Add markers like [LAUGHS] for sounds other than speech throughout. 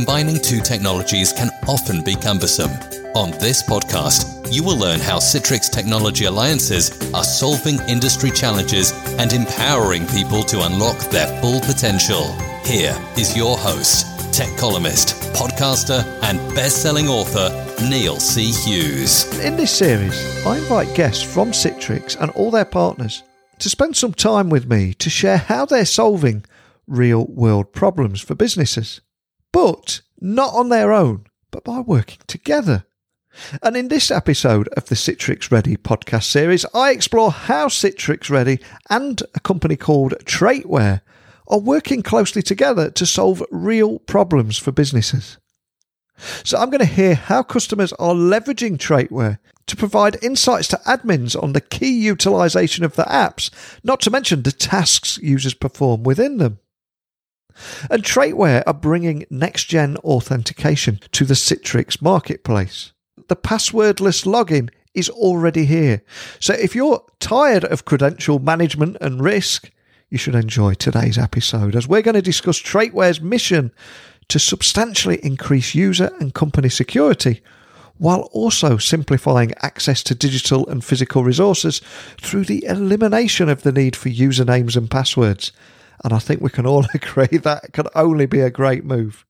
combining two technologies can often be cumbersome. On this podcast, you will learn how Citrix Technology Alliances are solving industry challenges and empowering people to unlock their full potential. Here is your host, tech columnist, podcaster, and best selling author, Neil C. Hughes. In this series, I invite guests from Citrix and all their partners to spend some time with me to share how they're solving real world problems for businesses, but not on their own, but by working together. And in this episode of the Citrix Ready podcast series, I explore how Citrix Ready and a company called Traitware are working closely together to solve real problems for businesses. So I'm going to hear how customers are leveraging Traitware to provide insights to admins on the key utilization of the apps, not to mention the tasks users perform within them. And Traitware are bringing next gen authentication to the Citrix marketplace. The passwordless login is already here. So if you're tired of credential management and risk, you should enjoy today's episode as we're going to discuss Traitware's mission to substantially increase user and company security while also simplifying access to digital and physical resources through the elimination of the need for usernames and passwords and I think we can all [LAUGHS] agree that can only be a great move.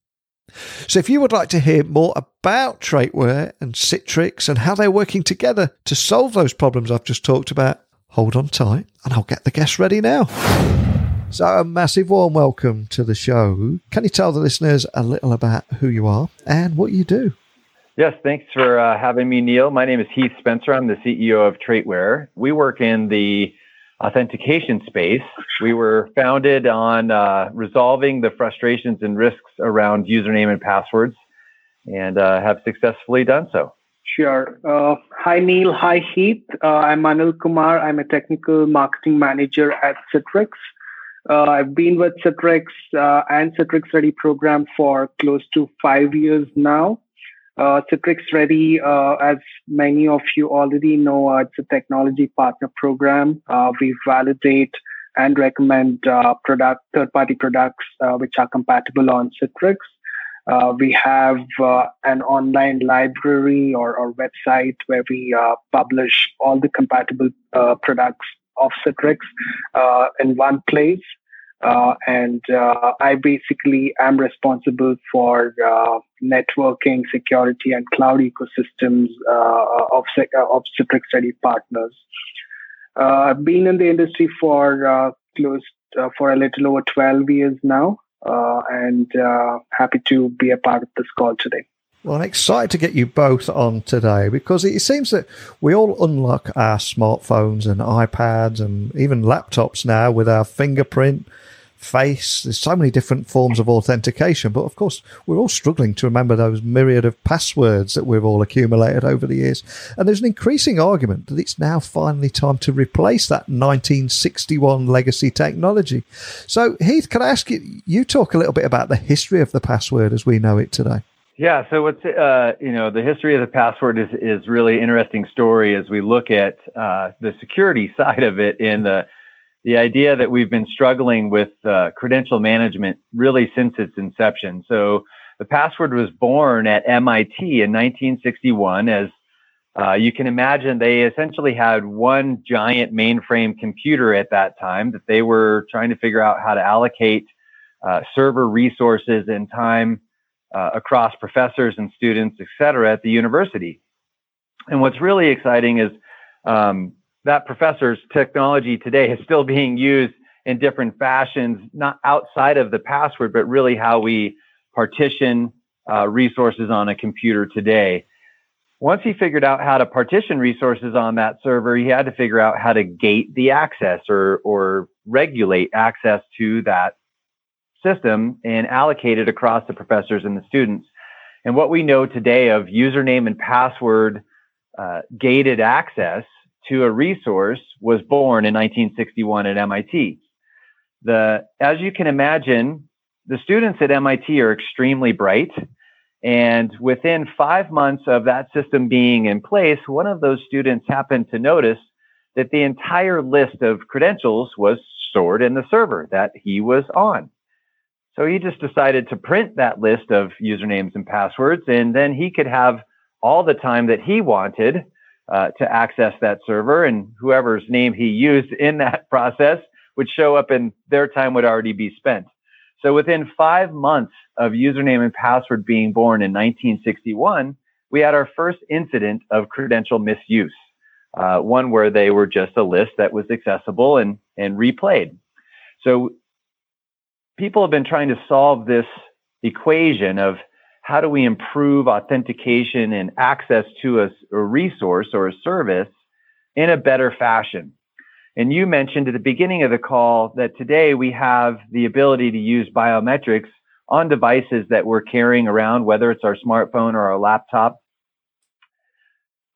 So, if you would like to hear more about Traitware and Citrix and how they're working together to solve those problems I've just talked about, hold on tight and I'll get the guests ready now. So, a massive warm welcome to the show. Can you tell the listeners a little about who you are and what you do? Yes, thanks for uh, having me, Neil. My name is Heath Spencer. I'm the CEO of Traitware. We work in the authentication space. We were founded on uh, resolving the frustrations and risks around username and passwords and uh, have successfully done so. Sure. Uh, hi, Neil. Hi, Heath. Uh, I'm Anil Kumar. I'm a technical marketing manager at Citrix. Uh, I've been with Citrix uh, and Citrix Ready program for close to five years now. Uh, Citrix Ready, uh, as many of you already know, uh, it's a technology partner program. Uh, we validate and recommend uh, product third-party products uh, which are compatible on Citrix. we have an online library or, or, website where we publish all the compatible products of Citrix in one place. Uh, and uh, I basically am responsible for uh, networking, security, and cloud ecosystems uh, of, uh, of Citrix Ready partners. I've uh, been in the industry for close for a little over 12 years now, and happy to be a part of this call today. Well, I'm excited to get you both on today because it seems that we all unlock our smartphones and iPads and even laptops now with our fingerprint face. There's so many different forms of authentication, but of course, we're all struggling to remember those myriad of passwords that we've all accumulated over the years. And there's an increasing argument that it's now finally time to replace that 1961 legacy technology. So, Heath, can I ask you, you talk a little bit about the history of the password as we know it today? Yeah, so what's uh, you know the history of the password is is really interesting story as we look at uh, the security [LAUGHS] side of it in the the idea that we've been struggling with uh, credential management really since its inception. So the password was born at MIT in 1961 as uh, you can imagine they essentially had one giant mainframe computer at that time that they were trying to figure out how to allocate uh, server resources and time uh, across professors and students, et cetera, at the university. And what's really exciting is um, that professor's technology today is still being used in different fashions, not outside of the password, but really how we partition uh, resources on a computer today. Once he figured out how to partition resources on that server, he had to figure out how to gate the access or, or regulate access to that system and allocate it across the professors and the students. And what we know today of username and password uh, gated access to a resource was born in 1961 at MIT. The, as you can imagine, the students at MIT are extremely bright. And within five months of that system being in place, one of those students happened to notice that the entire list of credentials was stored in the server that he was on. So he just decided to print that list of usernames and passwords, and then he could have all the time that he wanted uh, to access that server, and whoever's name he used in that [LAUGHS] process would show up, and their time would already be spent. So within five months of username and password being born in 1961, we had our first incident of credential misuse, uh, one where they were just a list that was accessible and, and replayed. So people have been trying to solve this equation of how do we improve authentication and access to a, a resource or a service in a better fashion. And you mentioned at the beginning of the call that today we have the ability to use biometrics on devices that we're carrying around, whether it's our smartphone or our laptop.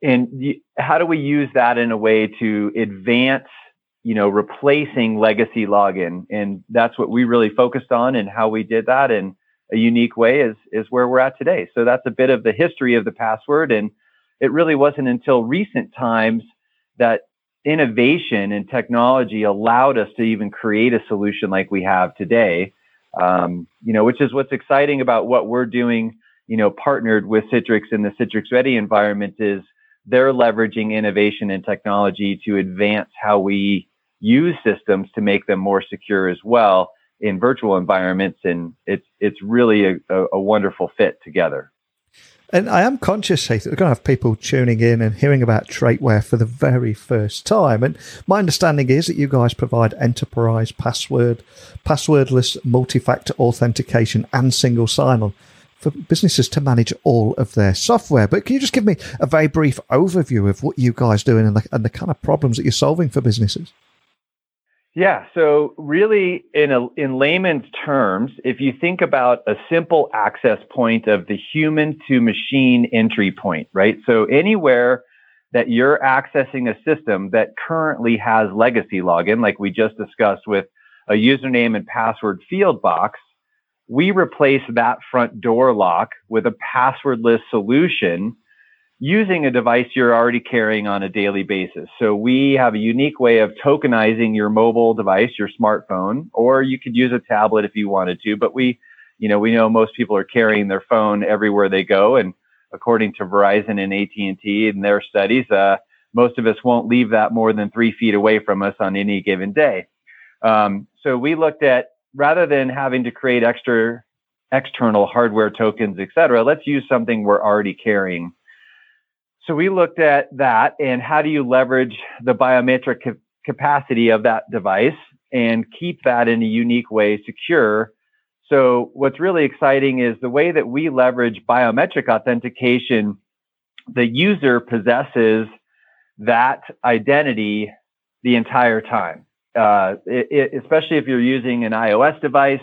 And how do we use that in a way to advance, you know, replacing legacy login? And that's what we really focused on and how we did that in a unique way is, is where we're at today. So that's a bit of the history of the password. And it really wasn't until recent times that innovation and technology allowed us to even create a solution like we have today. Um, you know, which is what's exciting about what we're doing. You know, partnered with Citrix in the Citrix Ready environment is they're leveraging innovation and technology to advance how we use systems to make them more secure as well in virtual environments, and it's it's really a, a, a wonderful fit together. And I am conscious, Heath, that we're going to have people tuning in and hearing about Traitware for the very first time. And my understanding is that you guys provide enterprise password, passwordless multi-factor authentication and single sign-on for businesses to manage all of their software. But can you just give me a very brief overview of what you guys doing and the, and the kind of problems that you're solving for businesses? Yeah. So really, in a, in layman's terms, if you think about a simple access point of the human to machine entry point, right? So anywhere that you're accessing a system that currently has legacy login, like we just discussed with a username and password field box, we replace that front door lock with a passwordless solution using a device you're already carrying on a daily basis. So we have a unique way of tokenizing your mobile device, your smartphone, or you could use a tablet if you wanted to, but we, you know, we know most people are carrying their phone everywhere they go. And according to Verizon and AT&T and their studies, uh, most of us won't leave that more than three feet away from us on any given day. Um, so we looked at rather than having to create extra external hardware tokens, et cetera, let's use something we're already carrying so we looked at that and how do you leverage the biometric ca- capacity of that device and keep that in a unique way secure. So what's really exciting is the way that we leverage biometric authentication, the user possesses that identity the entire time. Uh, it, it, especially if you're using an iOS device,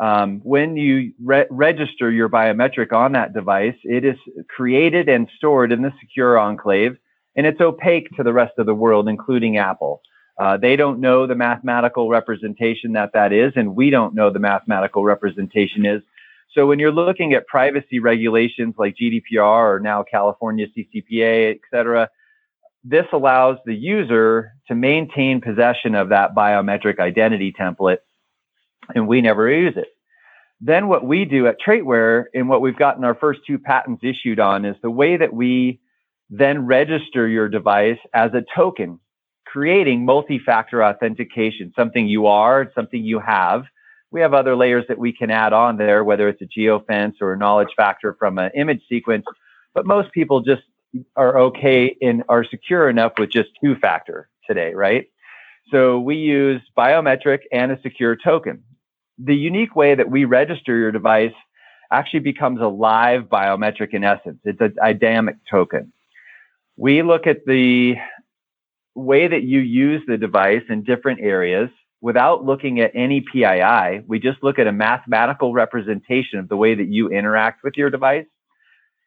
um, when you re- register your biometric on that device, it is created and stored in the secure enclave, and it's opaque to the rest of the world, including Apple. Uh, they don't know the mathematical representation that that is, and we don't know the mathematical representation is. So when you're looking at privacy regulations like GDPR or now California CCPA, et cetera, this allows the user to maintain possession of that biometric identity template and we never use it. Then what we do at Traitware and what we've gotten our first two patents issued on is the way that we then register your device as a token, creating multi-factor authentication, something you are, something you have. We have other layers that we can add on there, whether it's a geofence or a knowledge factor from an image sequence. But most people just are okay and are secure enough with just two factor today, right? So we use biometric and a secure token the unique way that we register your device actually becomes a live biometric in essence. It's a dynamic token. We look at the way that you use the device in different areas without looking at any PII. We just look at a mathematical representation of the way that you interact with your device.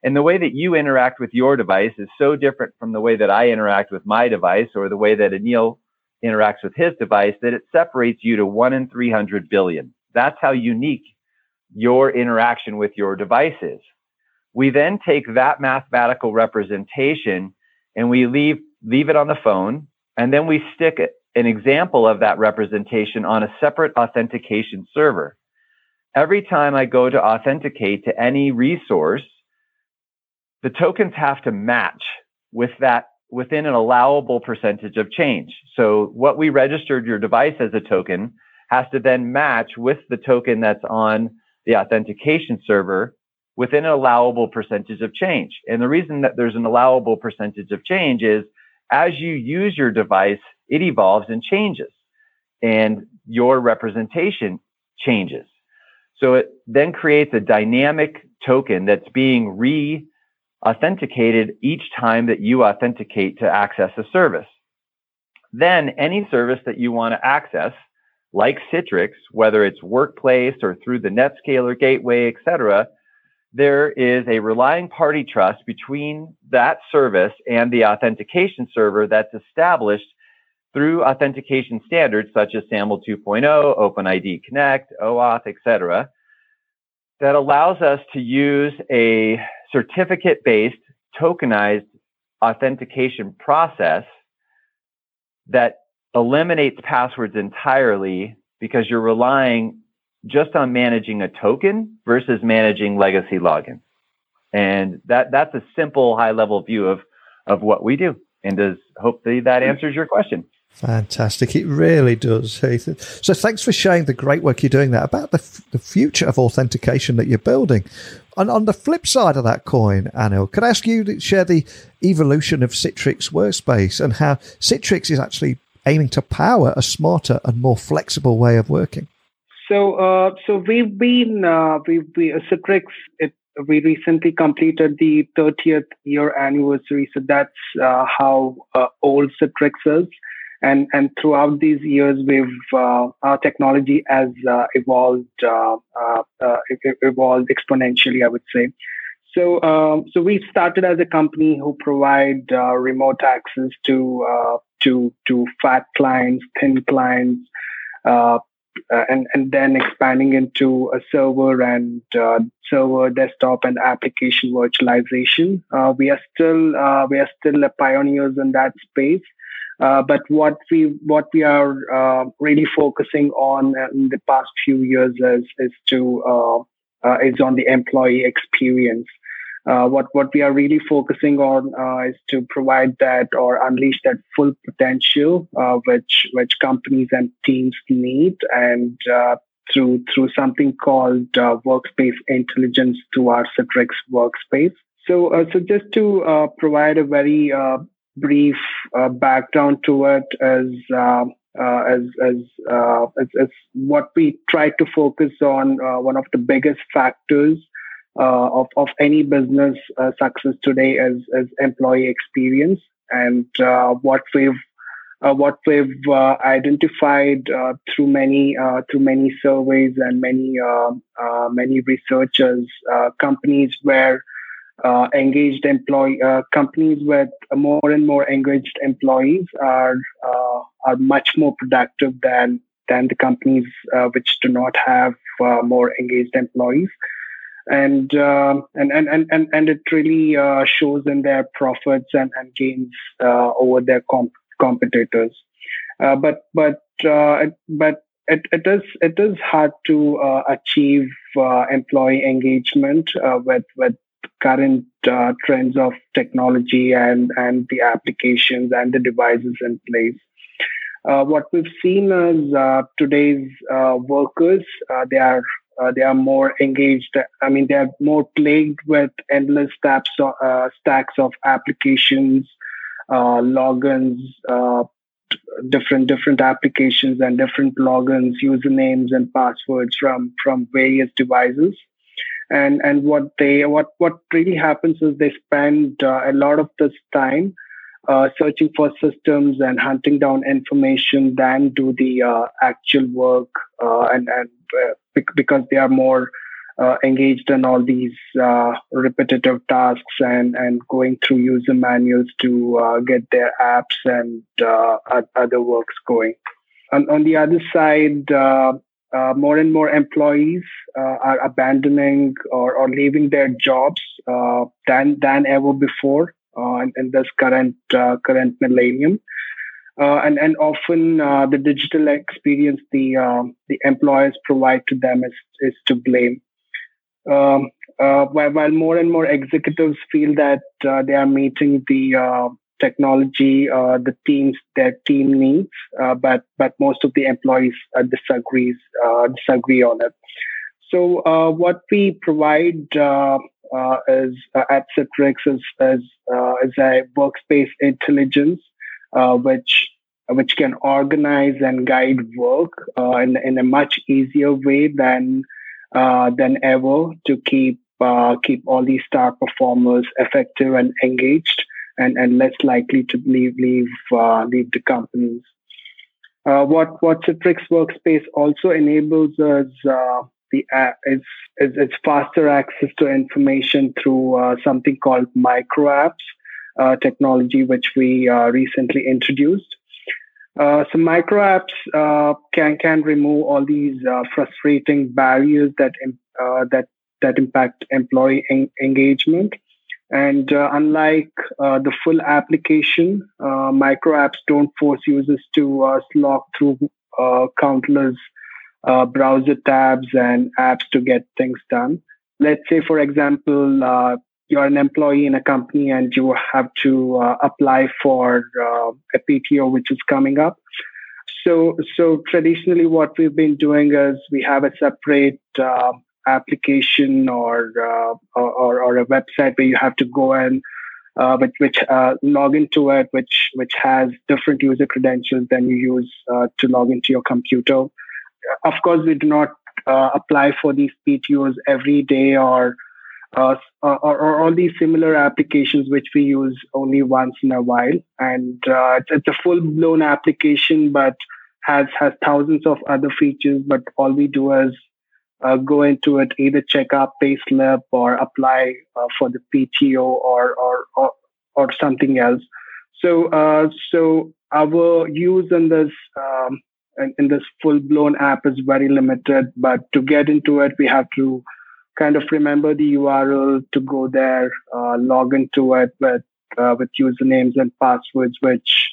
And the way that you interact with your device is so different from the way that I interact with my device or the way that Anil interacts with his device that it separates you to one in 300 billion. That's how unique your interaction with your device is. We then take that mathematical representation and we leave, leave it on the phone. And then we stick an example of that representation on a separate authentication server. every time I go to authenticate to any resource, the tokens have to match with that within an allowable percentage of change. So what we registered your device as a token has to then match with the token that's on the authentication server within an allowable percentage of change. And the reason that there's an allowable percentage of change is as you use your device, it evolves and changes and your representation changes. So it then creates a dynamic token that's being re authenticated each time that you authenticate to access a service. Then any service that you want to access, like Citrix, whether it's workplace or through the Netscaler gateway, etc., there is a relying party trust between that service and the authentication server that's established through authentication standards such as SAML 2.0, OpenID Connect, OAuth, etc., that allows us to use a certificate based tokenized authentication process that eliminates passwords entirely because you're relying just on managing a token versus managing legacy logins. And that that's a simple high level view of of what we do. And does hopefully that answers your question. Fantastic. It really does, Heath. So thanks for sharing the great work you're doing there about the, f- the future of authentication that you're building. And on the flip side of that coin, Anil, could I ask you to share the evolution of Citrix Workspace and how Citrix is actually aiming to power a smarter and more flexible way of working? So, uh, so we've been uh, we we uh, Citrix. It, we recently completed the 30th year anniversary, so that's uh, how uh, old Citrix is and and throughout these years we've uh, our technology has uh, evolved uh, uh, uh evolved exponentially i would say so um, so we started as a company who provide uh, remote access to to to fat clients thin clients and and then expanding into a server and server desktop and application virtualization we are still we are still pioneers in that space uh, but what we what we are uh, really focusing on in the past few years is is to uh, uh is on the employee experience. Uh, what what we are really focusing on is to provide that or unleash that full potential which which companies and teams need and through through something called workspace intelligence through our Citrix workspace. So, uh, so just to uh, provide a very uh, brief uh, background to it as uh, uh, as as, uh, as, as what we try to focus on. Uh, one of the biggest factors uh, of of any business success today is is employee experience, and what we've what we've identified through many through many surveys and many many researchers, companies where uh, engaged employee uh, companies with more and more engaged employees are uh, are much more productive than than the companies uh, which do not have uh, more engaged employees and uh, and, and and and it really shows in their profits and, and gains over their comp- competitors but but but it, it is it is hard to achieve employee engagement with with current uh, trends of technology and, and the applications and the devices in place. Uh, what we've seen is uh, today's uh, workers, uh, they are uh, they are more engaged. I mean, they are more plagued with endless stacks of, stacks of applications, logins, different different applications and different logins, usernames and passwords from from various devices and and what they what what really happens is they spend uh, a lot of this time uh, searching for systems and hunting down information than do the uh, actual work uh, and and uh, because they are more uh, engaged in all these repetitive tasks and and going through user manuals to get their apps and other works going. On, on the other side, uh, more and more employees uh, are abandoning or, or leaving their jobs uh, than than ever before in, in, this current uh, current millennium. uh, and and often uh, the digital experience the uh, the employers provide to them is is to blame. Um, uh, while, while more and more executives feel that uh, they are meeting the uh, technology the teams their team needs, but but most of the employees disagrees disagree on it. So what we provide is at Citrix is, is, is a workspace intelligence uh, which which can organize and guide work uh, in, in a much easier way than uh, than ever to keep uh, keep all these star performers effective and engaged and, and less likely to leave leave uh, leave the companies. Uh, what what Citrix Workspace also enables us the is, is, is faster access to information through something called micro apps uh, technology, which we uh, recently introduced. Uh, so micro apps uh, can can remove all these uh, frustrating barriers that uh, that that impact employee en- engagement. And unlike the full application, micro apps don't force users to slog through countless browser tabs and apps to get things done. Let's say, for example, you're an employee in a company and you have to uh, apply for uh, a PTO which is coming up. So, so traditionally, what we've been doing is we have a separate uh, application or, uh, or, or a website where you have to go and uh, which, which uh, log into it, which which has different user credentials than you use to log into your computer. Of course, we do not apply for these PTOs every day or uh, or, or, all these similar applications which we use only once in a while. And uh, it's, a full blown application, but has has thousands of other features. But all we do is uh, go into it, either check our payslip or apply uh, for the PTO or or or, or something else. So uh, so our use in this. Um, in this full blown app is very limited, but to get into it, we have to kind of remember the URL to go there, uh, log into it with uh, with usernames and passwords, which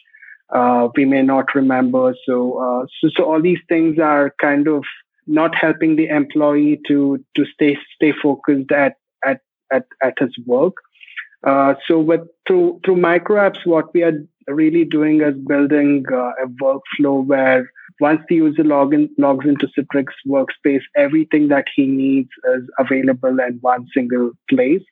uh, we may not remember. So, uh, so, so all these things are kind of not helping the employee to to stay stay focused at at at, at his work. Uh, so, with through through micro apps, what we are really doing is building uh, a workflow where once the user logs into Citrix Workspace, everything that he needs is available in one single place.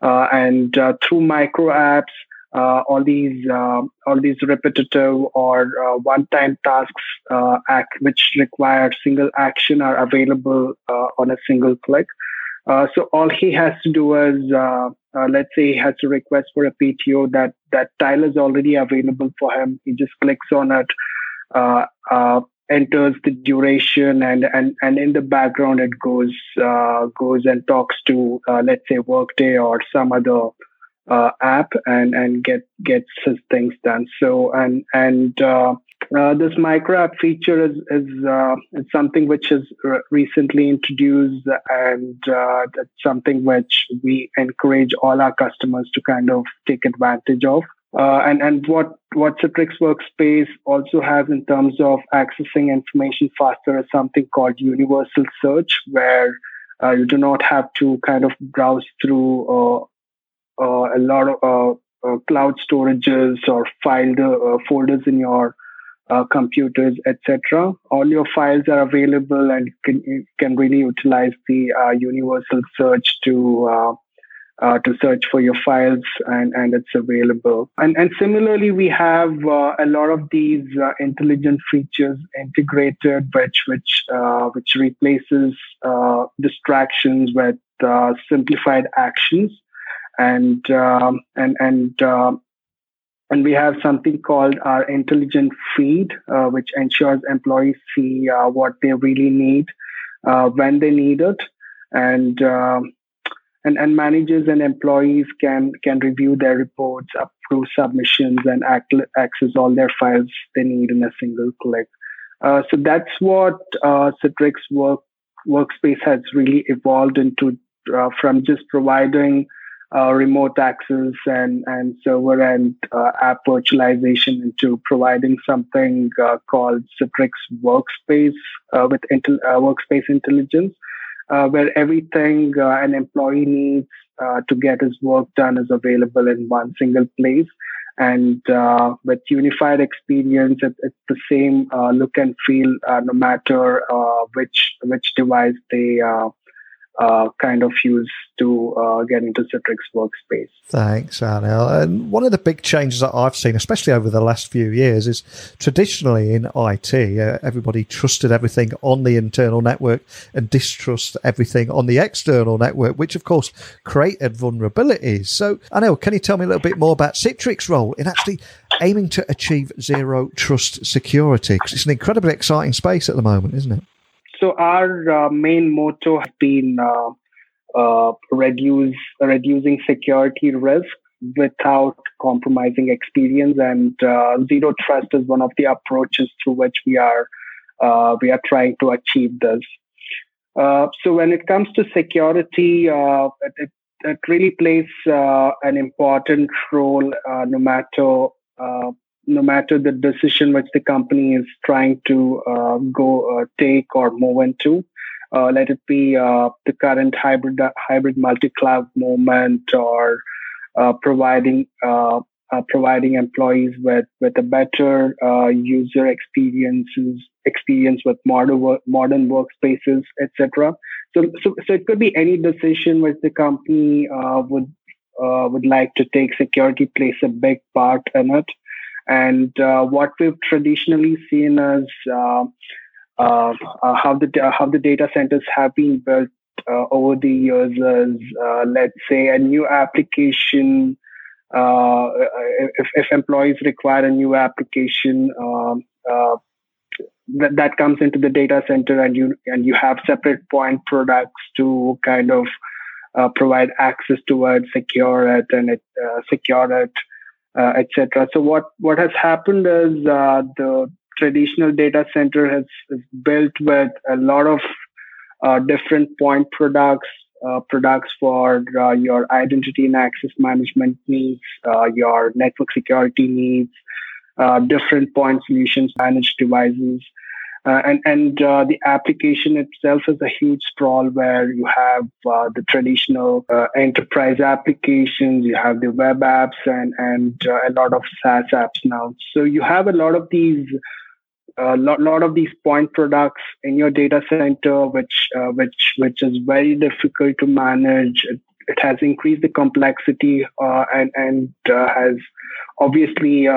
Uh, and uh, through micro apps, uh, all these uh, all these repetitive or uh, one-time tasks uh, act, which require single action are available on a single click. So all he has to do is, let's say, he has to request for a PTO that that tile is already available for him. He just clicks on it. Uh, uh, enters the duration and and and in the background it goes uh, goes and talks to uh, let's say workday or some other uh, app and and get gets his things done so and and uh, uh, this micro app feature is is uh, something which is recently introduced and that's something which we encourage all our customers to kind of take advantage of. Uh, and and what what Citrix Workspace also has in terms of accessing information faster is something called Universal Search, where uh, you do not have to kind of browse through uh, uh a lot of uh, uh, cloud storages or file folders in your computers, etc. All your files are available, and can you can really utilize the Universal Search to uh, to search for your files and, and it's available. And, and similarly, we have uh, a lot of these uh, intelligent features integrated, which, which, uh, which replaces uh, distractions with uh, simplified actions. And, um, and, and, and we have something called our intelligent feed, which ensures employees see what they really need when they need it. And um, and, and managers and employees can can review their reports, approve submissions, and access all their files they need in a single click. Uh, so that's what uh, Citrix work, Workspace has really evolved into uh, from just providing uh, remote access and, and server and uh, app virtualization into providing something uh, called Citrix Workspace uh, with intel- uh, Workspace Intelligence, uh, where everything an employee needs to get his work done is available in one single place. And with unified experience, it, it's the same look and feel no matter which which device they uh, kind of use to uh, get into Citrix Workspace. Thanks, Anil. And one of the big changes that I've seen, especially over the last few years, is traditionally in IT, uh, everybody trusted everything on the internal network and distrust everything on the external network, which of course created vulnerabilities. So, Anil, can you tell me a little bit more about Citrix' role in actually aiming to achieve zero trust security? Because it's an incredibly exciting space at the moment, isn't it? So our uh, main motto has been uh, uh, reduce reducing security risk without compromising experience, and uh, zero trust is one of the approaches through which we are uh, we are trying to achieve this. Uh, so when it comes to security, it, it, really plays an important role, no matter no matter the decision which the company is trying to uh, go uh, take or move into. Uh, let it be uh, the current hybrid hybrid multi-cloud movement or uh, providing uh, providing employees with, with a better user experiences experience with modern modern workspaces, etc. So, so so it could be any decision which the company would would like to take. Security plays a big part in it. And uh, what we've traditionally seen is uh, uh, uh how the how the data centers have been built uh, over the years is, uh, let's say, a new application. if, if employees require a new application, um, that, that comes into the data center, and you and you have separate point products to kind of provide access to it, secure it, and it, secure it uh, etc. So what what has happened is uh, the traditional data center has, is built with a lot of uh, different point products, uh, products for uh, your identity and access management needs, uh, your network security needs, different point solutions, managed devices. Uh, and and uh, the application itself is a huge sprawl where you have uh, the traditional uh, enterprise applications, you have the web apps, and and uh, a lot of SaaS apps now. So you have a lot of these. A lot, lot of these point products in your data center, which which which is very difficult to manage. It, it has increased the complexity and and has obviously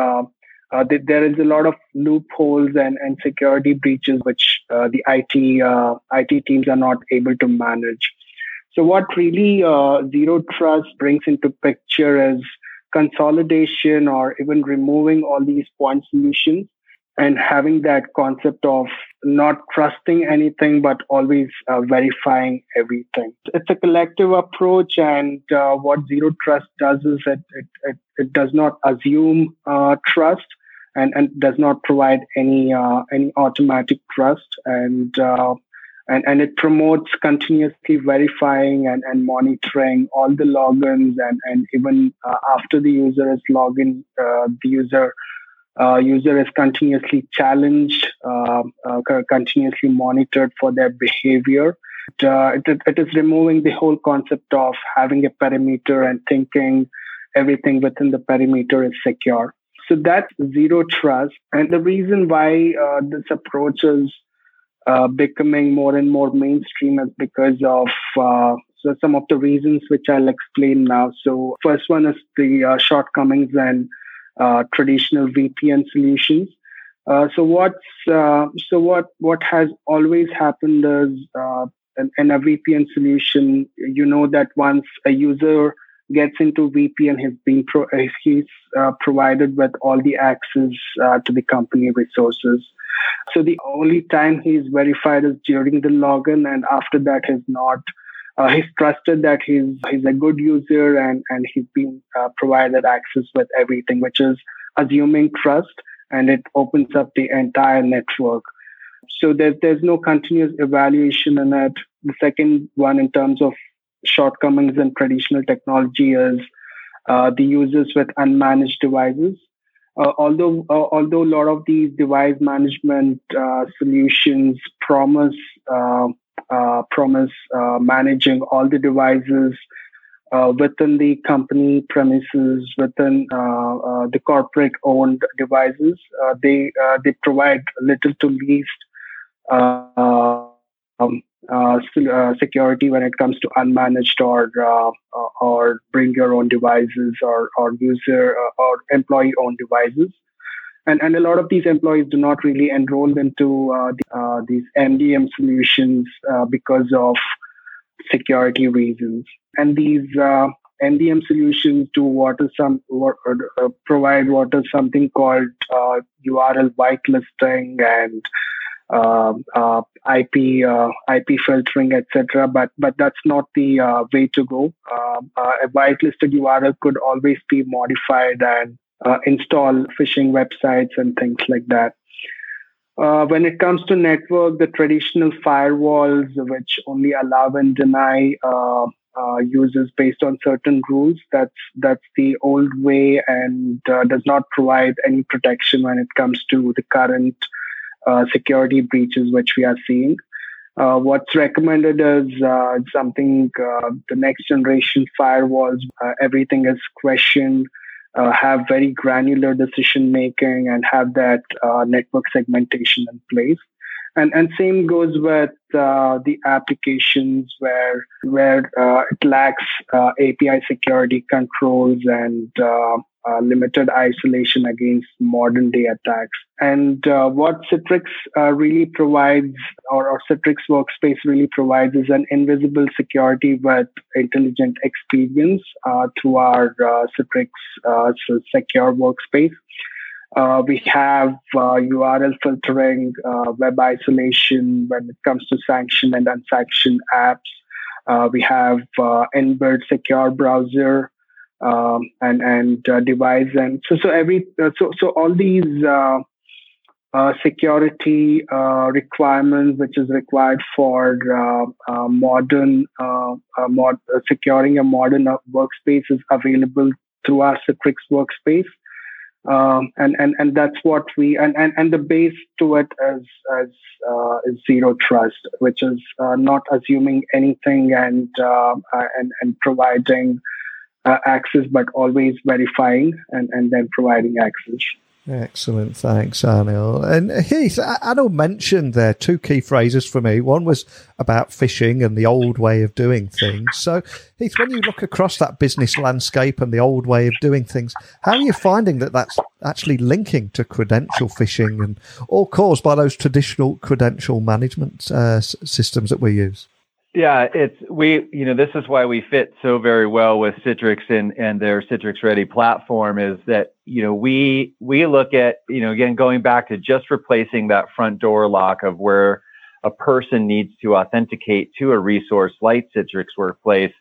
uh, there is a lot of loopholes and, and security breaches which uh, the IT uh, IT teams are not able to manage. So what really uh, zero trust brings into picture is consolidation or even removing all these point solutions and having that concept of not trusting anything but always uh, verifying everything. It's a collective approach and uh, what zero trust does is it, it, it, it does not assume uh, trust and, and does not provide any uh, any automatic trust. And uh, and, and it promotes continuously verifying and, and monitoring all the logins and, and even uh, after the user is logged in, the user uh, user is continuously challenged, uh, uh, continuously monitored for their behavior. It, uh, it, it is removing the whole concept of having a perimeter and thinking everything within the perimeter is secure. So that's zero trust. And the reason why uh, this approach is uh, becoming more and more mainstream is because of so some of the reasons which I'll explain now. So first one is the shortcomings and uh, traditional VPN solutions. Uh, so what's uh, so what what has always happened is in, in, a VPN solution, you know that once a user gets into VPN, he's being pro- he's provided with all the access to the company resources. So the only time he's verified is during the login, and after that, he's not uh, he's trusted that he's he's a good user and and he's been uh, provided access with everything, which is assuming trust, and it opens up the entire network. So there's there's no continuous evaluation in it. The second one, in terms of shortcomings in traditional technology is uh, the users with unmanaged devices. Uh, although uh, although a lot of these device management uh, solutions promise uh, Uh, promise uh, managing all the devices uh, within the company premises, within the corporate owned devices, they they provide little to least um, uh, uh, security when it comes to unmanaged or uh, or bring your own devices or or user or employee owned devices. And, and a lot of these employees do not really enroll into uh, the, uh, these MDM solutions uh, because of security reasons. And these MDM solutions do what is some what, provide what is something called URL whitelisting and uh, uh, IP uh, IP filtering, etc. But but that's not the way to go. a whitelisted URL could always be modified and install phishing websites and things like that. Uh, when it comes to network, the traditional firewalls, which only allow and deny uh, uh, users based on certain rules, that's that's the old way and does not provide any protection when it comes to the current uh, security breaches which we are seeing. Uh, what's recommended is uh, something uh, the next generation firewalls, uh, everything is questioned, uh, have very granular decision making, and have that network segmentation in place. And, and same goes with the applications where where it lacks API security controls and uh, limited isolation against modern day attacks. And uh, what Citrix uh, really provides, or, or, Citrix Workspace really provides, is an invisible security with intelligent experience uh, through our uh, Citrix uh, Secure Workspace. We have URL filtering, web isolation when it comes to sanctioned and unsanctioned apps. we have inbuilt secure browser um, and and uh, device and so so every uh, so so all these uh, uh security uh, requirements which is required for uh, modern mod, securing a modern workspace is available through our Citrix workspace. Um, and, and and that's what we and, and, and the base to it is as is zero trust, which is not assuming anything and and and providing uh, access, but always verifying and, and then providing access. Excellent, thanks, Anil. And Heath, Anil mentioned there two key phrases for me. One was about phishing and the old way of doing things. So, Heath, when you look across that business landscape and the old way of doing things, how are you finding that that's actually linking to credential phishing and all caused by those traditional credential management uh, systems that we use? Yeah, it's we. You know, this is why we fit so very well with Citrix and and their Citrix Ready platform is that you know we we look at you know again going back to just replacing that front door lock of where a person needs to authenticate to a resource like Citrix Workplace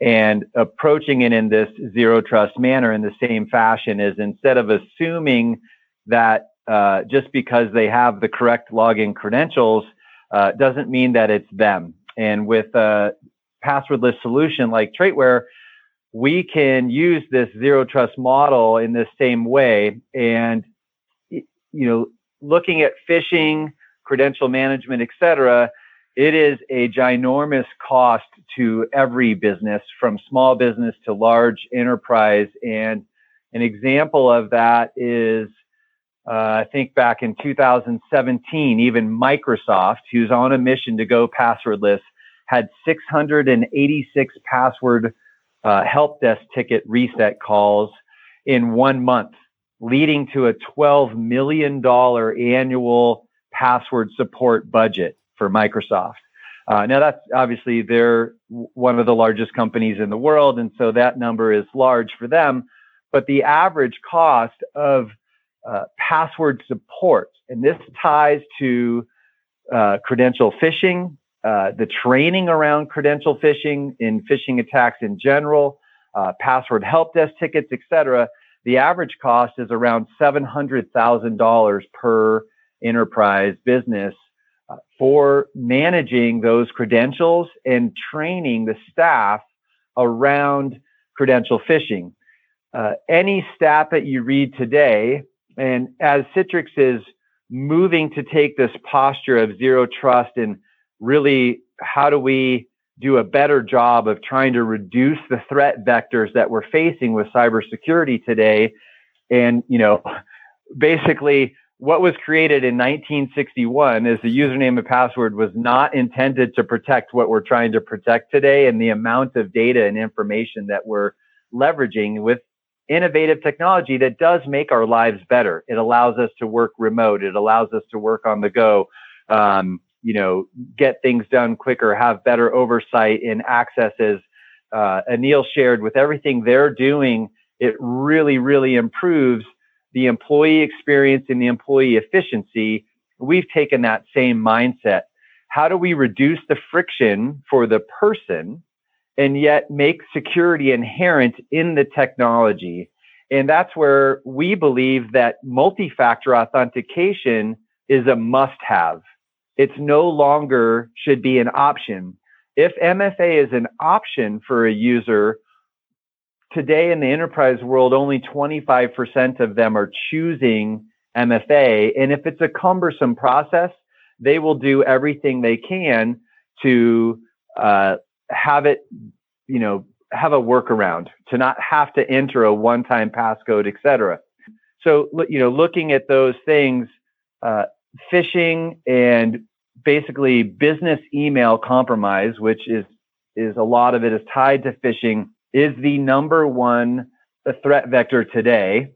and approaching it in this zero trust manner in the same fashion is instead of assuming that uh, just because they have the correct login credentials uh, doesn't mean that it's them and with a passwordless solution like Traitware, we can use this zero trust model in the same way. And, you know, looking at phishing, credential management, et cetera, it is a ginormous cost to every business from small business to large enterprise. And an example of that is uh, I think back in 2017, even Microsoft, who's on a mission to go passwordless, had 686 password uh, help desk ticket reset calls in one month, leading to a $12 million annual password support budget for Microsoft. Uh, now that's obviously they're one of the largest companies in the world, and so that number is large for them. But the average cost of uh, password support, and this ties to uh, credential phishing, uh, the training around credential phishing in phishing attacks in general, uh, password help desk tickets, etc. The average cost is around seven hundred thousand dollars per enterprise business uh, for managing those credentials and training the staff around credential phishing. Uh, any stat that you read today, and as Citrix is moving to take this posture of zero trust and really how do we do a better job of trying to reduce the threat vectors that we're facing with cybersecurity today. And, you know, basically what was created in 1961 as the username and password was not intended to protect what we're trying to protect today and the amount of data and information that we're leveraging with innovative technology that does make our lives better. It allows us to work remote. It allows us to work on the go. Um, you know, get things done quicker, have better oversight in accesses. Uh, Anil shared with everything they're doing, it really, really improves the employee experience and the employee efficiency. We've taken that same mindset. How do we reduce the friction for the person and yet make security inherent in the technology? And that's where we believe that multi factor authentication is a must have it's no longer should be an option. If MFA is an option for a user, today in the enterprise world, only 25% of them are choosing MFA. And if it's a cumbersome process, they will do everything they can to uh, have it, you know, have a workaround to not have to enter a one-time passcode, et cetera. So, you know, looking at those things, uh, phishing and basically business email compromise, which is is a lot of it is tied to phishing, is the number one threat vector today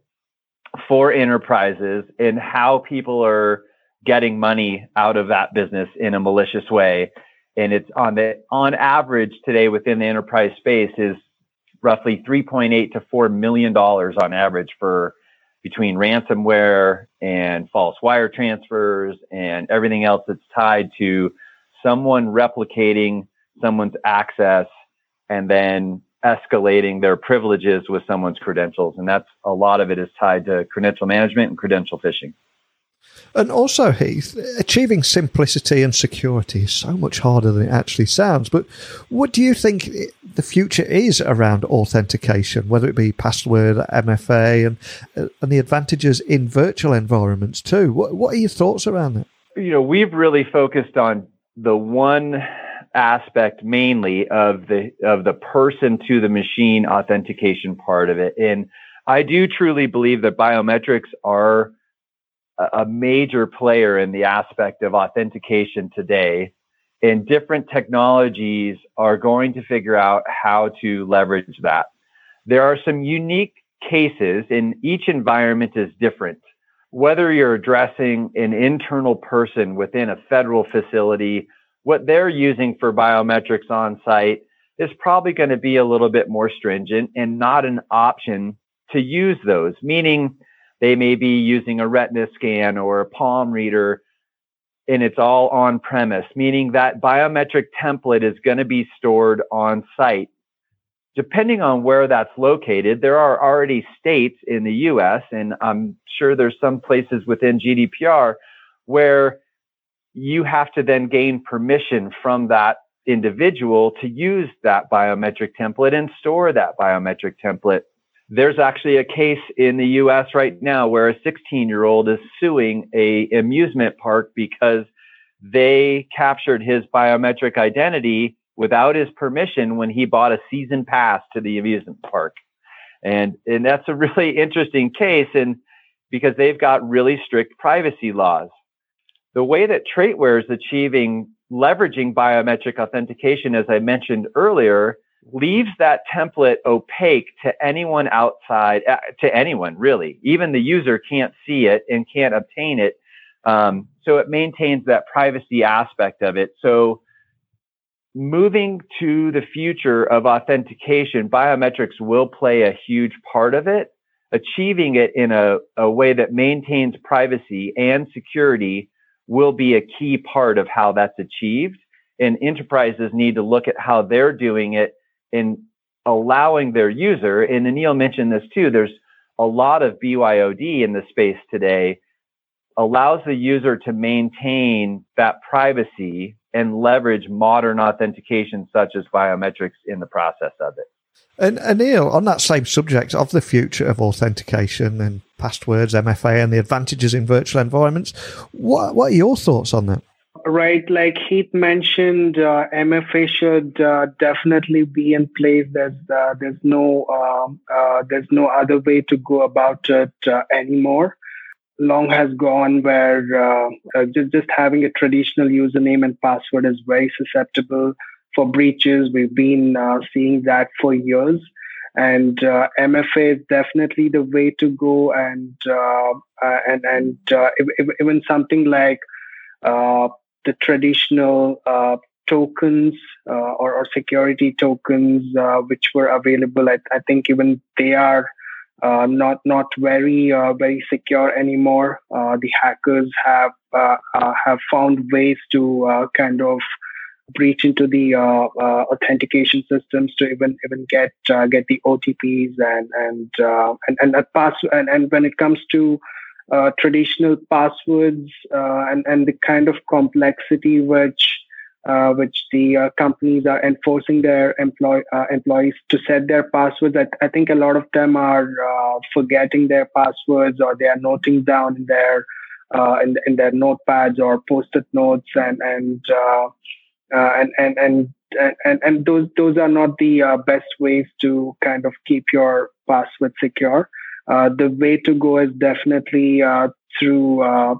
for enterprises and how people are getting money out of that business in a malicious way. And it's on the on average today within the enterprise space is roughly 3.8 to 4 million dollars on average for between ransomware and false wire transfers and everything else that's tied to someone replicating someone's access and then escalating their privileges with someone's credentials. And that's a lot of it is tied to credential management and credential phishing. And also, Heath, achieving simplicity and security is so much harder than it actually sounds. But what do you think the future is around authentication, whether it be password, MFA, and uh, and the advantages in virtual environments too? What what are your thoughts around that? You know, we've really focused on the one aspect mainly of the of the person to the machine authentication part of it, and I do truly believe that biometrics are a major player in the aspect of authentication today. And different technologies are going to figure out how to leverage that. There are some unique cases, and each environment is different. Whether you're addressing an internal person within a federal facility, what they're using for biometrics on site is probably going to be a little bit more stringent and not an option to use those, meaning they may be using a retina scan or a palm reader and it's all on premise, meaning that biometric template is going to be stored on site. Depending on where that's located, there are already states in the US, and I'm sure there's some places within GDPR where you have to then gain permission from that individual to use that biometric template and store that biometric template there's actually a case in the US right now where a 16 year old is suing a amusement park because they captured his biometric identity without his permission when he bought a season pass to the amusement park. And, and that's a really [LAUGHS] interesting case and because they've got really strict privacy laws. The way that Traitware is achieving leveraging biometric authentication, as I mentioned earlier, leaves that template opaque to anyone outside, uh, to anyone really. Even the user can't see it and can't obtain it. Um, so it maintains that privacy aspect of it. So moving to the future of authentication, biometrics will play a huge part of it. Achieving it in a, a way that maintains privacy and security will be a key part of how that's achieved. And enterprises need to look at how they're doing it in allowing their user, and Anil mentioned this too, there's a lot of BYOD in the space today, allows the user to maintain that privacy and leverage modern authentication such as biometrics in the process of it. And Anil, on that same subject of the future of authentication and passwords, MFA, and the advantages in virtual environments, what, what are your thoughts on that? Right, like Heath mentioned, uh, MFA should uh, definitely be in place. There's uh, there's no um, uh, there's no other way to go about it uh, anymore. Long has gone where uh, just just having a traditional username and password is very susceptible for breaches. We've been seeing that for years, and MFA is definitely the way to go. And and and even something like uh, the traditional uh, tokens uh, or, or, security tokens uh, which were available. I, I, think even they are uh, not not very uh, very secure anymore. the hackers have have found ways to kind of breach into the authentication systems to even even get get the OTPs and and and and, pass and, and when it comes to uh, traditional passwords uh, and and the kind of complexity which uh, which the uh, companies are enforcing their employ uh, employees to set their passwords. I, I, think a lot of them are uh, forgetting their passwords or they are noting down in their in, in, their notepads or post-it notes and and and and and and, and those those are not the best ways to kind of keep your password secure. Uh, the way to go is definitely uh, through uh,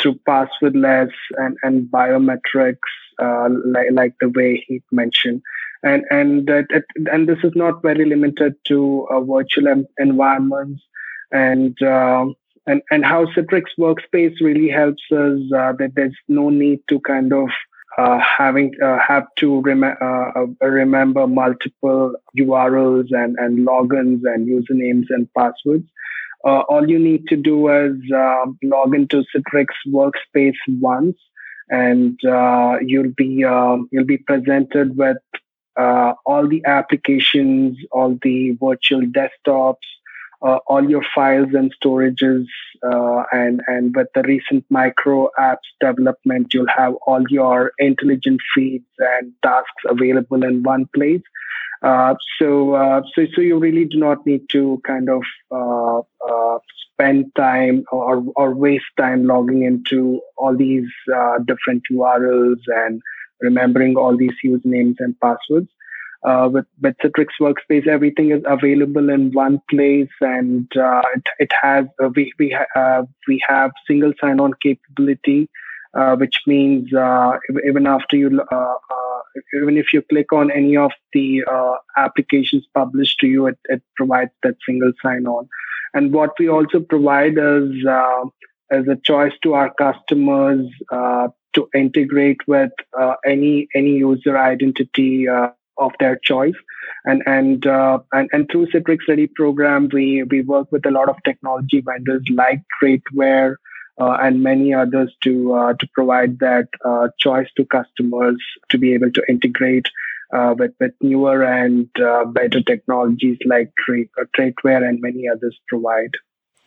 through passwordless and, and biometrics, uh, like, like the way he mentioned. And and it, and this is not very limited to uh, virtual environments. And and and how Citrix Workspace really helps us that there's no need to kind of uh, having uh, have to rem- uh, uh remember multiple URLs and, and logins and usernames and passwords. Uh, all you need to do is um, log into Citrix Workspace once, and uh, you'll be um, you'll be presented with all the applications, all the virtual desktops, uh, all your files and storages uh, and and with the recent micro apps development you'll have all your intelligent feeds and tasks available in one place. Uh, so uh, so so you really do not need to kind of uh, uh, spend time or or waste time logging into all these different URLs and remembering all these usernames and passwords uh, with, with Citrix Workspace, everything is available in one place, and uh, it, it, has uh, we we ha- uh, we have single sign-on capability, uh, which means uh, even after you even if you click on any of the applications published to you, it, it provides that single sign-on. And what we also provide is as a choice to our customers to integrate with any any user identity of their choice. And and uh, and, and through Citrix Ready program, we we work with a lot of technology vendors like Traitware uh, and many others to uh, to provide that uh, choice to customers to be able to integrate uh, with with newer and uh, better technologies like Traitware and many others provide.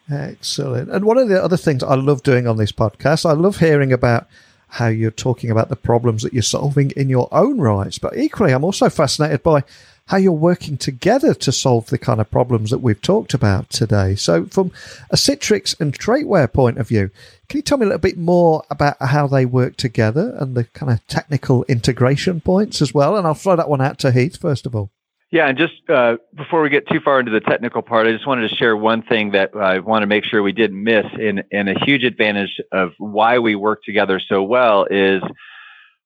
Excellent. And one of the other things I love doing on this podcast, I love hearing about how you're talking about the problems that you're solving in your own rights. But equally, I'm also fascinated by how you're working together to solve the kind of problems that we've talked about today. So, from a Citrix and Traitware point of view, can you tell me a little bit more about how they work together and the kind of technical integration points as well? And I'll throw that one out to Heath first of all. Yeah, and just uh, before we get too far into the technical part, I just wanted to share one thing that I want to make sure we didn't miss. In, in a huge advantage of why we work together so well is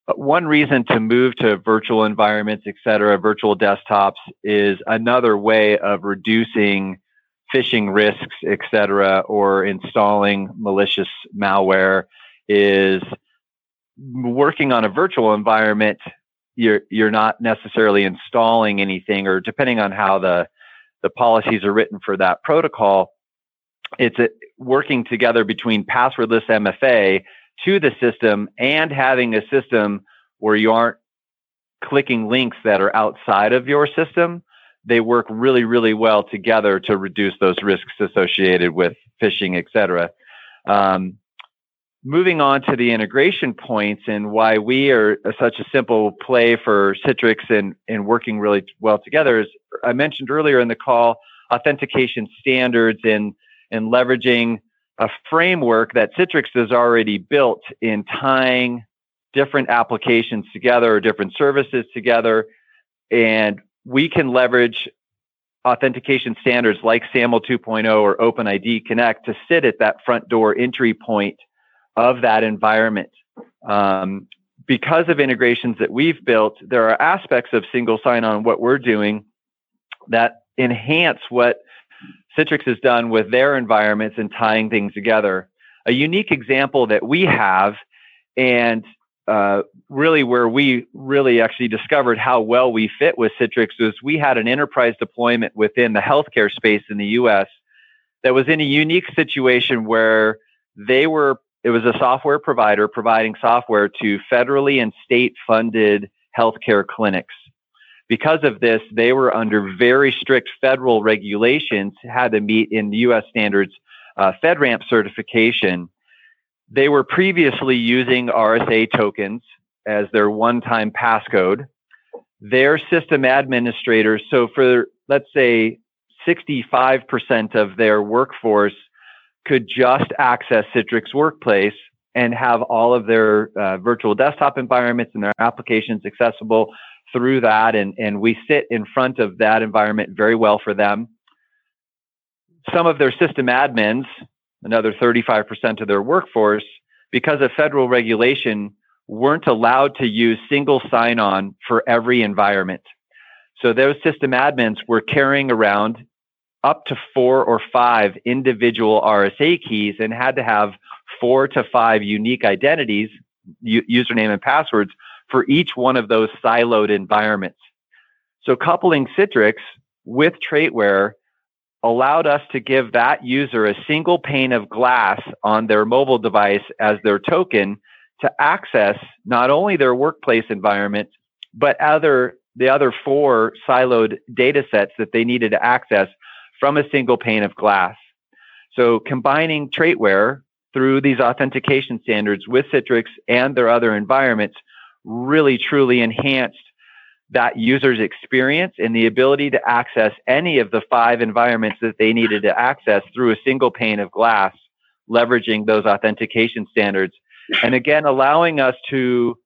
uh, one reason to move to virtual environments, et cetera, virtual desktops is another way of reducing phishing risks, et cetera, or installing malicious malware is working on a virtual environment you're you're not necessarily installing anything or depending on how the the policies are written for that protocol it's a, working together between passwordless MFA to the system and having a system where you aren't clicking links that are outside of your system. They work really really well together to reduce those risks associated with phishing et cetera. Um, moving on to the integration points and why we are such a simple play for Citrix and, and working really well together is I mentioned earlier in the call authentication standards and, and leveraging a framework that Citrix has already built in tying different applications together or different services together. And we can leverage authentication standards like SAML 2.0 or OpenID Connect to sit at that front door entry point of that environment. Um, because of integrations that we've built, there are aspects of single sign on what we're doing that enhance what Citrix has done with their environments and tying things together. A unique example that we have, and uh, really where we really actually discovered how well we fit with Citrix was we had an enterprise deployment within the healthcare space in the US that was in a unique situation where they were it was a software provider providing software to federally and state funded healthcare clinics. Because of this, they were under very strict federal regulations, had to meet in the US standards uh, FedRAMP certification. They were previously using RSA tokens as their one time passcode. Their system administrators, so for let's say 65% of their workforce could just access Citrix Workplace and have all of their uh, virtual desktop environments and their applications accessible through that. And, and we sit in front of that environment very well for them. Some of their system admins, another 35% of their workforce, because of federal regulation, weren't allowed to use single sign on for every environment. So those system admins were carrying around up to four or five individual RSA keys and had to have four to five unique identities, u- username and passwords for each one of those siloed environments. So coupling Citrix with Traitware allowed us to give that user a single pane of glass on their mobile device as their token to access not only their workplace environment, but other the other four siloed data sets that they needed to access from a single pane of glass. So combining Traitware through these authentication standards with Citrix and their other environments really truly enhanced that user's experience and the ability to access any of the five environments that they needed to access through a single pane of glass, leveraging those authentication standards. And again, allowing us to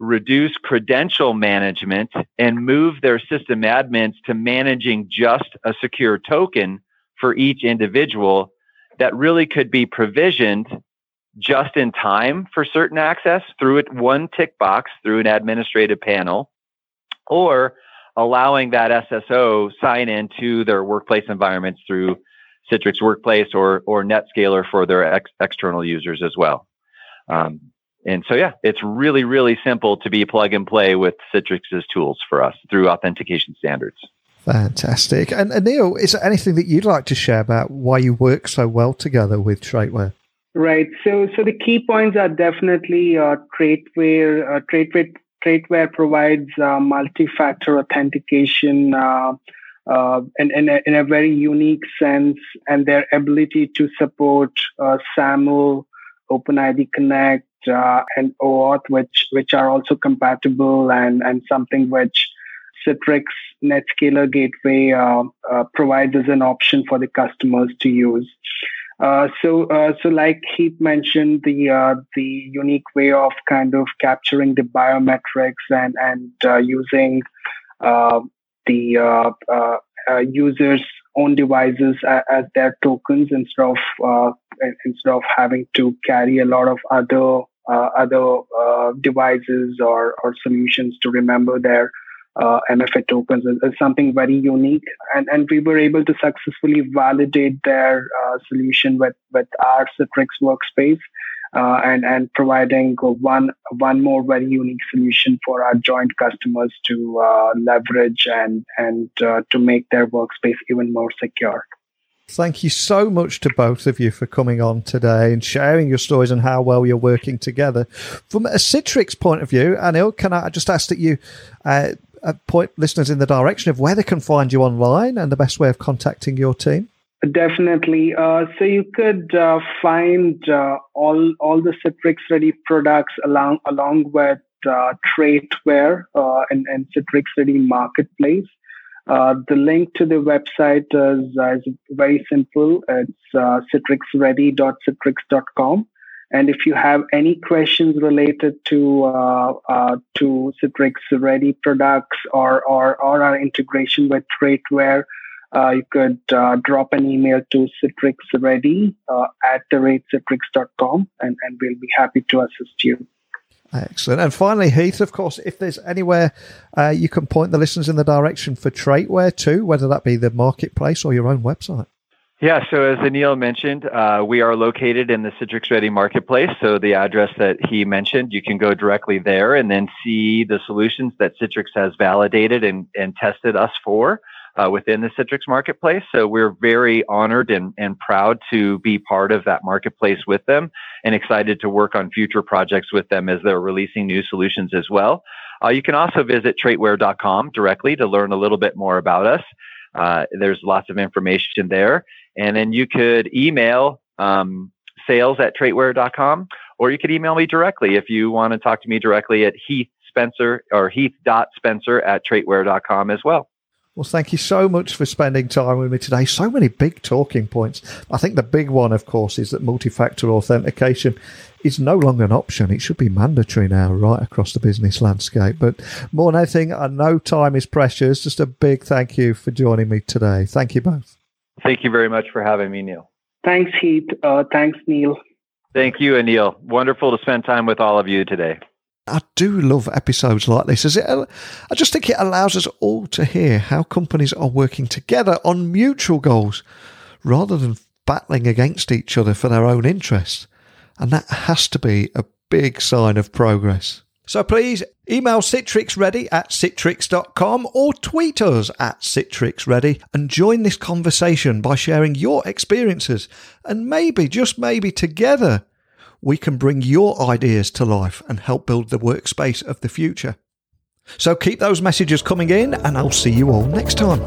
reduce credential management and move their system admins to managing just a secure token for each individual that really could be provisioned just in time for certain access through it one tick box through an administrative panel or allowing that SSO sign in to their workplace environments through Citrix Workplace or or NetScaler for their ex- external users as well. Um, and so, yeah, it's really, really simple to be plug and play with Citrix's tools for us through authentication standards. Fantastic. And Anil, is there anything that you'd like to share about why you work so well together with Traitware? Right. So, so the key points are definitely uh, Traitware. Uh, Traitware, Traitware provides uh, multi-factor authentication uh, uh, in, in, a, in a very unique sense, and their ability to support uh, SAML, OpenID Connect, uh, and OAuth, which which are also compatible and and something which Citrix NetScaler Gateway uh, uh, provides as an option for the customers to use. Uh, so, uh, so like Heath mentioned, the uh, the unique way of kind of capturing the biometrics and and using the users' own devices as, as their tokens instead of instead of having to carry a lot of other uh, other uh, devices or, or solutions to remember their uh, MFA tokens is, something very unique. And, and we were able to successfully validate their uh, solution with, with our Citrix workspace uh, and, and providing one, one more very unique solution for our joint customers to uh, leverage and, and uh, to make their workspace even more secure. Thank you so much to both of you for coming on today and sharing your stories and how well you're working together. From a Citrix point of view, Anil, can I just ask that you uh, uh, point listeners in the direction of where they can find you online and the best way of contacting your team? Definitely. Uh, so you could uh, find uh, all all the Citrix Ready products along along with uh, Traitware uh, and, and Citrix Ready Marketplace. Uh, the link to the website is, is very simple. It's uh, citrixready.citrix.com. And if you have any questions related to uh, uh, to Citrix Ready products or, or, or our integration with Traitware, uh, you could uh, drop an email to citrixready at the rate citrix.com and, and we'll be happy to assist you. Excellent. And finally, Heath, of course, if there's anywhere uh, you can point the listeners in the direction for Traitware too, whether that be the marketplace or your own website. Yeah, so as Anil mentioned, uh, we are located in the Citrix Ready Marketplace. So the address that he mentioned, you can go directly there and then see the solutions that Citrix has validated and, and tested us for uh, within the Citrix Marketplace. So we're very honored and, and proud to be part of that marketplace with them and excited to work on future projects with them as they're releasing new solutions as well. Uh, you can also visit traitware.com directly to learn a little bit more about us. Uh, there's lots of information there. And then you could email um, sales at traitware.com, or you could email me directly if you want to talk to me directly at Heath Spencer or heath.spencer at traitware.com as well. Well, thank you so much for spending time with me today. So many big talking points. I think the big one, of course, is that multi factor authentication is no longer an option. It should be mandatory now, right across the business landscape. But more than anything, I know time is precious. Just a big thank you for joining me today. Thank you both. Thank you very much for having me, Neil. Thanks, Heath. Uh, thanks, Neil. Thank you, Anil. Wonderful to spend time with all of you today. I do love episodes like this as it I just think it allows us all to hear how companies are working together on mutual goals rather than battling against each other for their own interests. And that has to be a big sign of progress. So please email CitrixReady at citrix.com or tweet us at CitrixReady and join this conversation by sharing your experiences. And maybe, just maybe together, we can bring your ideas to life and help build the workspace of the future. So keep those messages coming in and I'll see you all next time.